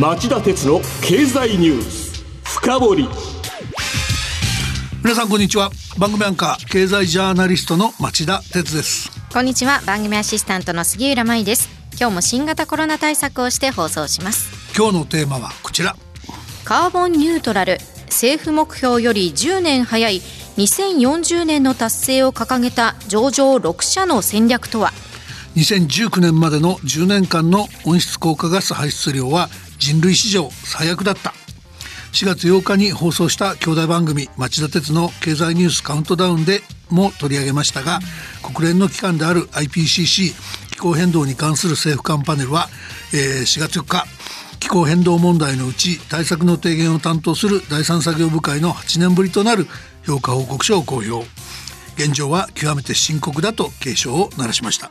町田鉄の経済ニュース深掘り。皆さんこんにちは。番組アンカー経済ジャーナリストの町田鉄です。こんにちは。番組アシスタントの杉浦舞です。今日も新型コロナ対策をして放送します。今日のテーマはこちら。カーボンニュートラル。政府目標より10年早い2040年の達成を掲げた上場6社の戦略とは？2019年までの10年間の温室効果ガス排出量は人類史上最悪だった。4月8日に放送した兄弟番組町田鉄の経済ニュースカウントダウンでも取り上げましたが国連の機関である IPCC 気候変動に関する政府間パネルは、えー、4月4日気候変動問題のうち対策の提言を担当する第三作業部会の8年ぶりとなる評価報告書を公表。現状は極めて深刻だと警鐘を鳴らしました。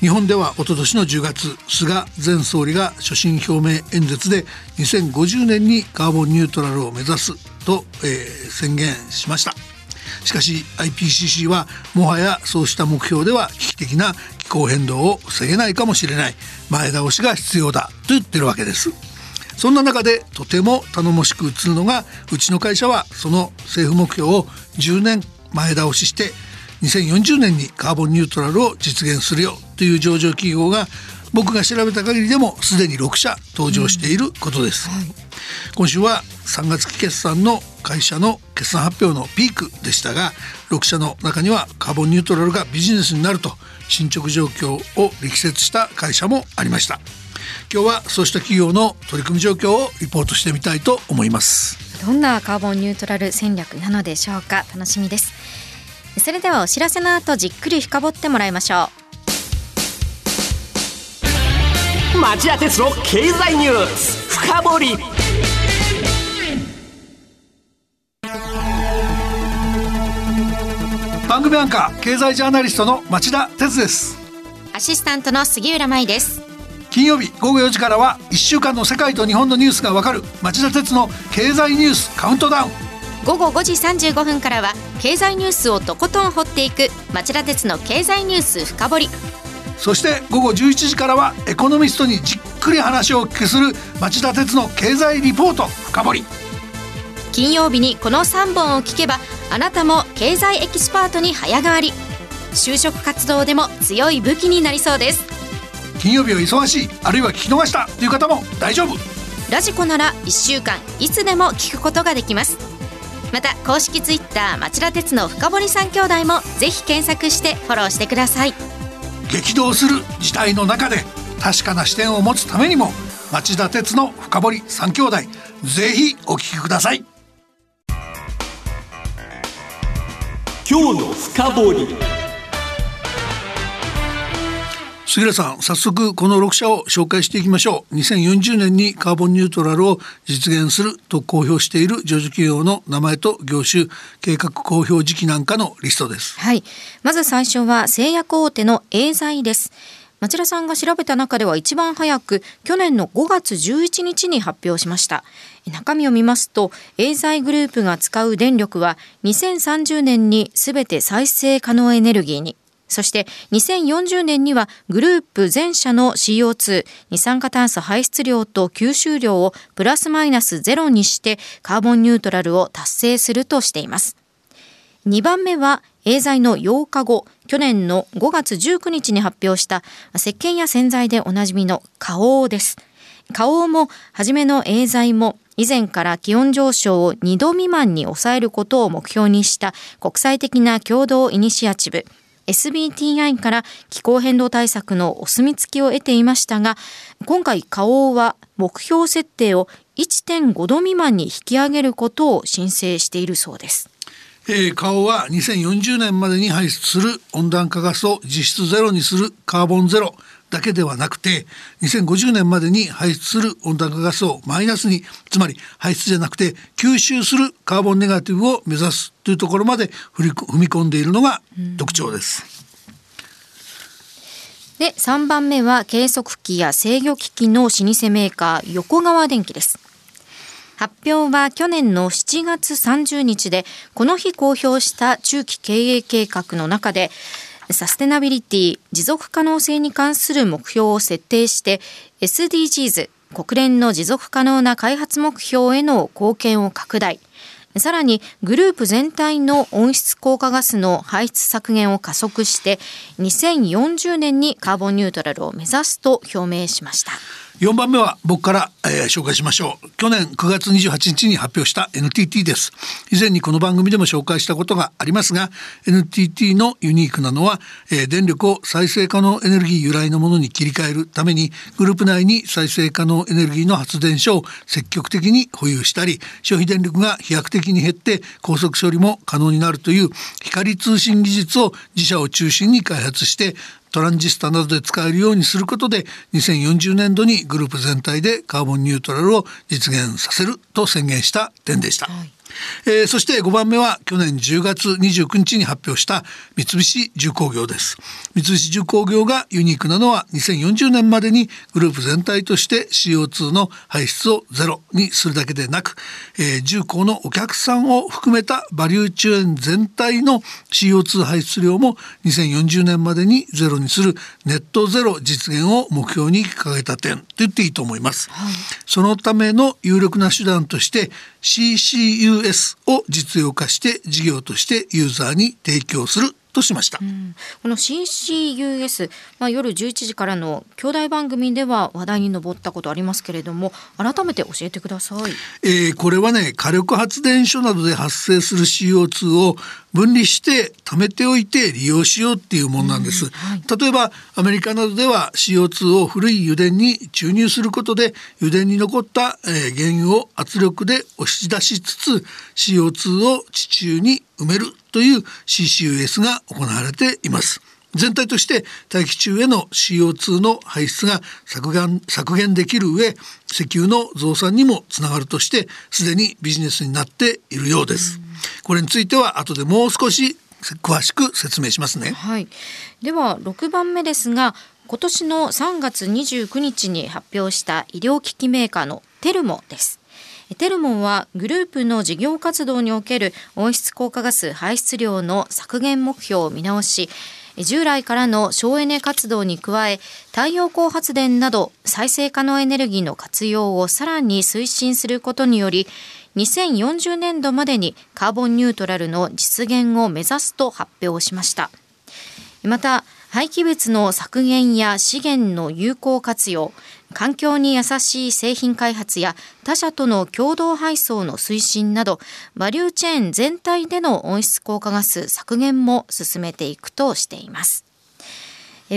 日本では一昨年の10月菅前総理が所信表明演説で2050年にカーボンニュートラルを目指すと、えー、宣言しました。しかし IPCC はもはやそうした目標では危機的な気候変動を防げないかもしれない。前倒しが必要だと言ってるわけです。そんな中でとても頼もしく映るのがうちの会社はその政府目標を10年前倒しして2040年にカーボンニュートラルを実現するよという上場企業が僕が調べた限りでもすでに6社登場していることです、うんはい、今週は3月期決算の会社の決算発表のピークでしたが6社の中にはカーボンニュートラルがビジネスになると進捗状況を力説した会社もありました。今日はそうした企業の取り組み状況をリポートしてみたいと思います。どんなカーボンニュートラル戦略なのでしょうか。楽しみです。それではお知らせの後じっくり深掘ってもらいましょう町田鉄の経済ニュース。深掘り。番組アンカー経済ジャーナリストの町田鉄です。アシスタントの杉浦舞です。金曜日午後4時からは1週間の世界と日本のニュースがわかる町田徹の経済ニュースカウントダウン。午後5時35分からは経済ニュースをとことん掘っていく町田徹の経済ニュースふかぼりそして午後11時からはエコノミストにじっくり話をお聞きする町田徹の経済リポートふかぼり。金曜日にこの3本を聞けばあなたも経済エキスパートに早変わり。就職活動でも強い武器になりそうです。金曜日は忙しいあるいは聞き逃したという方も大丈夫。ラジコなら1週間いつでも聞くことができます。また公式ツイッター町田鉄の深堀三兄弟もぜひ検索してフォローしてください激動する時代の中で確かな視点を持つためにも町田鉄の深堀三兄弟ぜひお聞きください。今日の深掘杉浦さん早速この6社を紹介していきましょう。2040年にカーボンニュートラルを実現すると公表している上場企業の名前と業種計画公表時期なんかのリストです。はい。まず最初は製薬大手のエーザイです。町田さんが調べた中では一番早く去年の5月11日に発表しました。中身を見ますとエーザイグループが使う電力は2030年にすべて再生可能エネルギーに。そして2040年にはグループ全社の CO2 二酸化炭素排出量と吸収量をプラスマイナスゼロにしてカーボンニュートラルを達成するとしています。2番目はエーザイの8日後、去年の5月19日に発表した石鹸や洗剤でおなじみの花王です。花王も初めのエーザイも以前から気温上昇を2度未満に抑えることを目標にした国際的な共同イニシアチブ SBTI から気候変動対策のお墨付きを得ていましたが今回花王は目標設定を1.5度未満に引き上げることを申請しているそうです。えー、花王は2040年までに排出する温暖化ガスを実質ゼロにするカーボンゼロだけではなくて2050年までに排出する温暖化ガスをマイナスにつまり排出じゃなくて吸収するカーボンネガティブを目指すというところまで踏み込んでいるのが特徴です。で3番目は計測器や制御機器の老舗メーカー横川電機です。発表は去年の7月30日でこの日公表した中期経営計画の中でサステナビリティ持続可能性に関する目標を設定して SDGs 国連の持続可能な開発目標への貢献を拡大さらにグループ全体の温室効果ガスの排出削減を加速して2040年にカーボンニュートラルを目指すと表明しました。4番目は僕から、えー、紹介しましょう。去年9月28日に発表した NTT です。以前にこの番組でも紹介したことがありますが NTT のユニークなのは、えー、電力を再生可能エネルギー由来のものに切り替えるためにグループ内に再生可能エネルギーの発電所を積極的に保有したり消費電力が飛躍的に減って高速処理も可能になるという光通信技術を自社を中心に開発してトランジスタなどで使えるようにすることで2040年度にグループ全体でカーボンニュートラルを実現させると宣言した点でした。はいえー、そして5番目は去年10月29日に発表した三菱重工業です。三菱重工業がユニークなのは2040年までにグループ全体として CO2 の排出をゼロにするだけでなく、えー、重工のお客さんを含めたバリューチェーン全体の CO2 排出量も2040年までにゼロにするネットゼロ実現を目標に掲げた点と言っていいと思います、はい、そのための有力な手段として CCUS を実用化して事業としてユーザーに提供するとしました、うん、この CCUS、まあ、夜11時からの兄弟番組では話題に上ったことありますけれども改めて教えてください、えー、これはね火力発電所などで発生する CO2 を分離して貯めておいて利用しようっていうものなんです、うんはい、例えばアメリカなどでは CO2 を古い油田に注入することで油田に残った、えー、原油を圧力で押し出しつつ CO2 を地中に埋めるという CCUS が行われています全体として大気中への CO2 の排出が削減削減できる上石油の増産にもつながるとしてすでにビジネスになっているようです。これについては後でもう少し詳しく説明しますね。はい、では6番目ですが今年の3月29日に発表した医療機器メーカーのテルモです。テルモンはグループの事業活動における温室効果ガス排出量の削減目標を見直し従来からの省エネ活動に加え太陽光発電など再生可能エネルギーの活用をさらに推進することにより2040年度までにカーボンニュートラルの実現を目指すと発表しました。また廃棄物の削減や資源の有効活用環境に優しい製品開発や他社との共同配送の推進などバリューチェーン全体での温室効果ガス削減も進めていくとしています。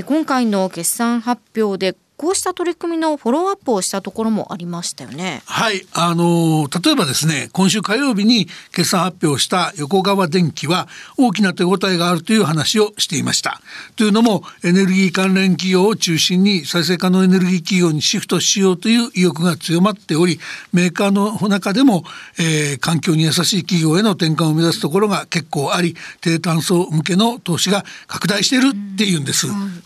今回の決算発表でこうした取り組みのフォローアップをしたところもありましたよね。はい、あの例えばですね、今週火曜日に決算発表した横川電機は大きな手応えがあるという話をしていました。というのもエネルギー関連企業を中心に再生可能エネルギー企業にシフトしようという意欲が強まっており、メーカーの中でも、えー、環境に優しい企業への転換を目指すところが結構あり、低炭素向けの投資が拡大しているっていうんです。うん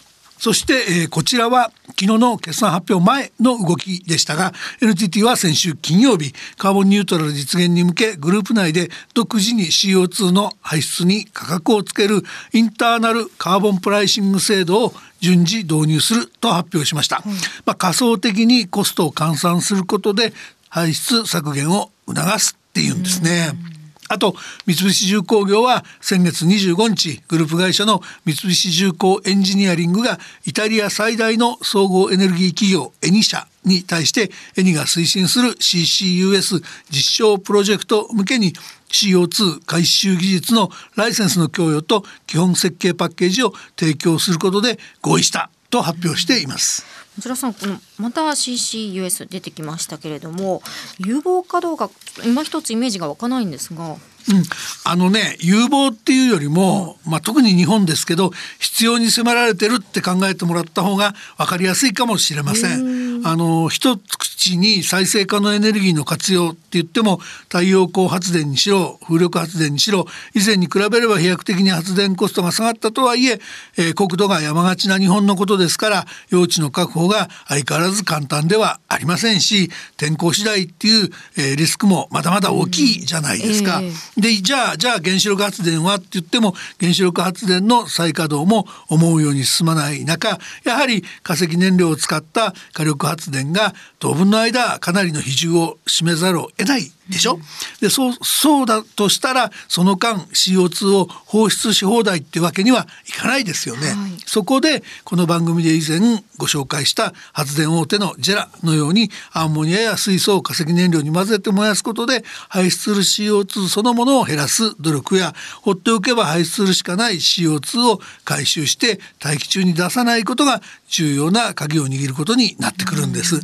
そして、えー、こちらは昨日の決算発表前の動きでしたが NTT は先週金曜日カーボンニュートラル実現に向けグループ内で独自に CO2 の排出に価格をつけるインターナルカーボンプライシング制度を順次導入すると発表しました、うん、まあ、仮想的にコストを換算することで排出削減を促すっていうんですね。うんあと三菱重工業は先月25日グループ会社の三菱重工エンジニアリングがイタリア最大の総合エネルギー企業エニ社に対してエニが推進する CCUS 実証プロジェクト向けに CO2 回収技術のライセンスの供与と基本設計パッケージを提供することで合意した。と発表しています。こちらさんこのまた CCUS 出てきましたけれども有望かどうか今一つイメージが湧かないんですがうん、あのね有望っていうよりも、まあ、特に日本ですけど必要に迫られてるって考えてもらった方が分かりやすいかもしれません。あの一口に再生可能エネルギーの活用って言っても太陽光発電にしろ風力発電にしろ以前に比べれば飛躍的に発電コストが下がったとはいええー、国土が山がちな日本のことですから用地の確保が相変わらず簡単ではありませんし天候次第っていう、えー、リスクもまだまだ大きいじゃないですか。えーでじゃあじゃあ原子力発電はって言っても原子力発電の再稼働も思うように進まない中やはり化石燃料を使った火力発電が当分分の間かなりの比重を占めざるを得ないでしょ、うん、でそうそうだとしたらその間 CO2 を放出し放題ってわけにはいかないですよね、はい、そこでこの番組で以前ご紹介した発電大手のジェラのようにアンモニアや水素を化石燃料に混ぜて燃やすことで排出する CO2 そのものを減らす努力や放っておけば排出するしかない CO2 を回収して大気中に出さないことが重要な鍵を握ることになってくるんです。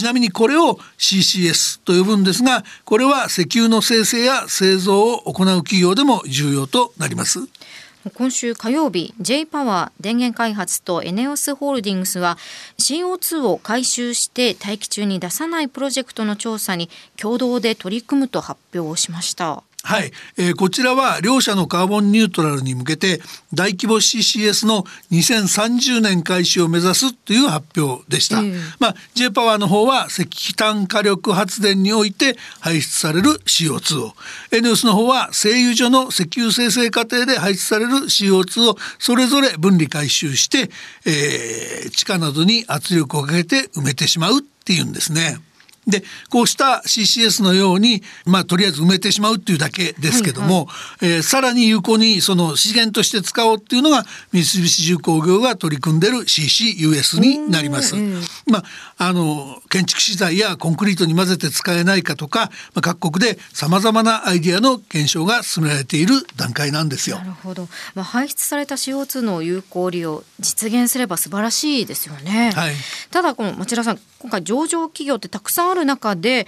ちなみにこれを CCS と呼ぶんですがこれは石油の生成や製造を行う企業でも重要となります。今週火曜日 J パワー電源開発とエネオスホールディングスは CO2 を回収して大気中に出さないプロジェクトの調査に共同で取り組むと発表しました。はい、えー、こちらは両社のカーボンニュートラルに向けて大規模 CCS の2030年開始を目指すという発表でした。まあ J パワーの方は石炭火力発電において排出される CO2 を、エネオスの方は製油所の石油生成過程で排出される CO2 をそれぞれ分離回収して、えー、地下などに圧力をかけて埋めてしまうっていうんですね。でこうした CCS のように、まあ、とりあえず埋めてしまうっていうだけですけども、はいはい、えー、さらに有効にその資源として使おうっていうのが三菱重工業が取り組んでる CCUS になります。まあ、あの建築資材やコンクリートに混ぜて使えないかとか、まあ、各国でさまざまなアイディアの検証が進められている段階なんですよ。なるほど、まあ、排出された CO2 の有効利用実現すれば素晴らしいですよね。はい、ただこの町田さん今回上場企業ってたくさんある中で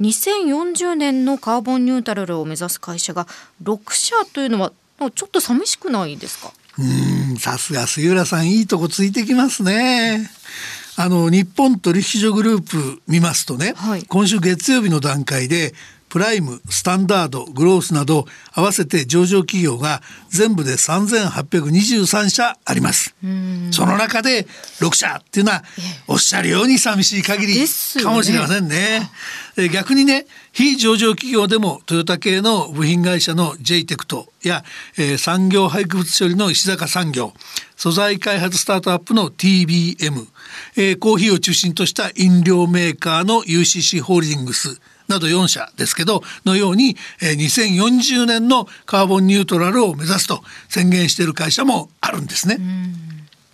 2040年のカーボンニュートラルを目指す会社が6社というのはちょっと寂しくないですか？うんさすが杉浦さんいいとこついてきますね。あの日本取引所グループ見ますとね、はい、今週月曜日の段階でプライムスタンダードグロースなど合わせて上場企業が全部で3823社あります。その中で6社っていうのはおっしゃるように寂しい限りかもしれませんね。ね逆にね非上場企業でもトヨタ系の部品会社の j テクトや、えー、産業廃棄物処理の石坂産業素材開発スタートアップの TBM、えー、コーヒーを中心とした飲料メーカーの UCC ホールディングスなど4社ですけどのように、えー、2040年のカーボンニュートラルを目指すと宣言している会社もあるんですね。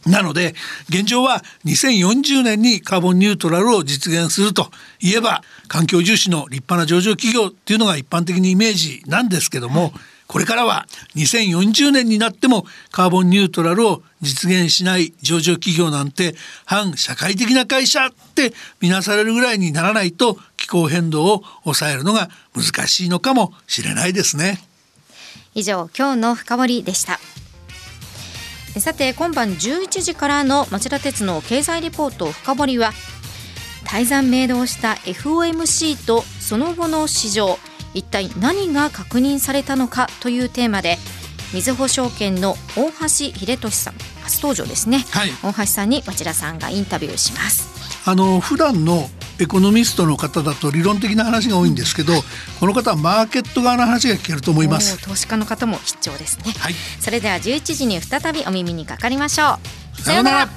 なので現状は2040年にカーボンニュートラルを実現するといえば環境重視の立派な上場企業っていうのが一般的にイメージなんですけども、はいこれからは2040年になってもカーボンニュートラルを実現しない上場企業なんて反社会的な会社って見なされるぐらいにならないと気候変動を抑えるのが難しいのかもしれないですね。以上今日の深掘でした。さて今晩11時からの町田鉄の経済リポート深掘は泰山明動した FOMC とその後の市場一体何が確認されたのかというテーマでみずほ証券の大橋秀俊さん初登場ですね、はい、大橋さんに町田さんがインタビューします。あの普段のエコノミストの方だと理論的な話が多いんですけど、うん、この方はマーケット側の話が聞けると思います。投資家の方も必聴ですね、はい、それでは11時に再びお耳にかかりましょう。さようなら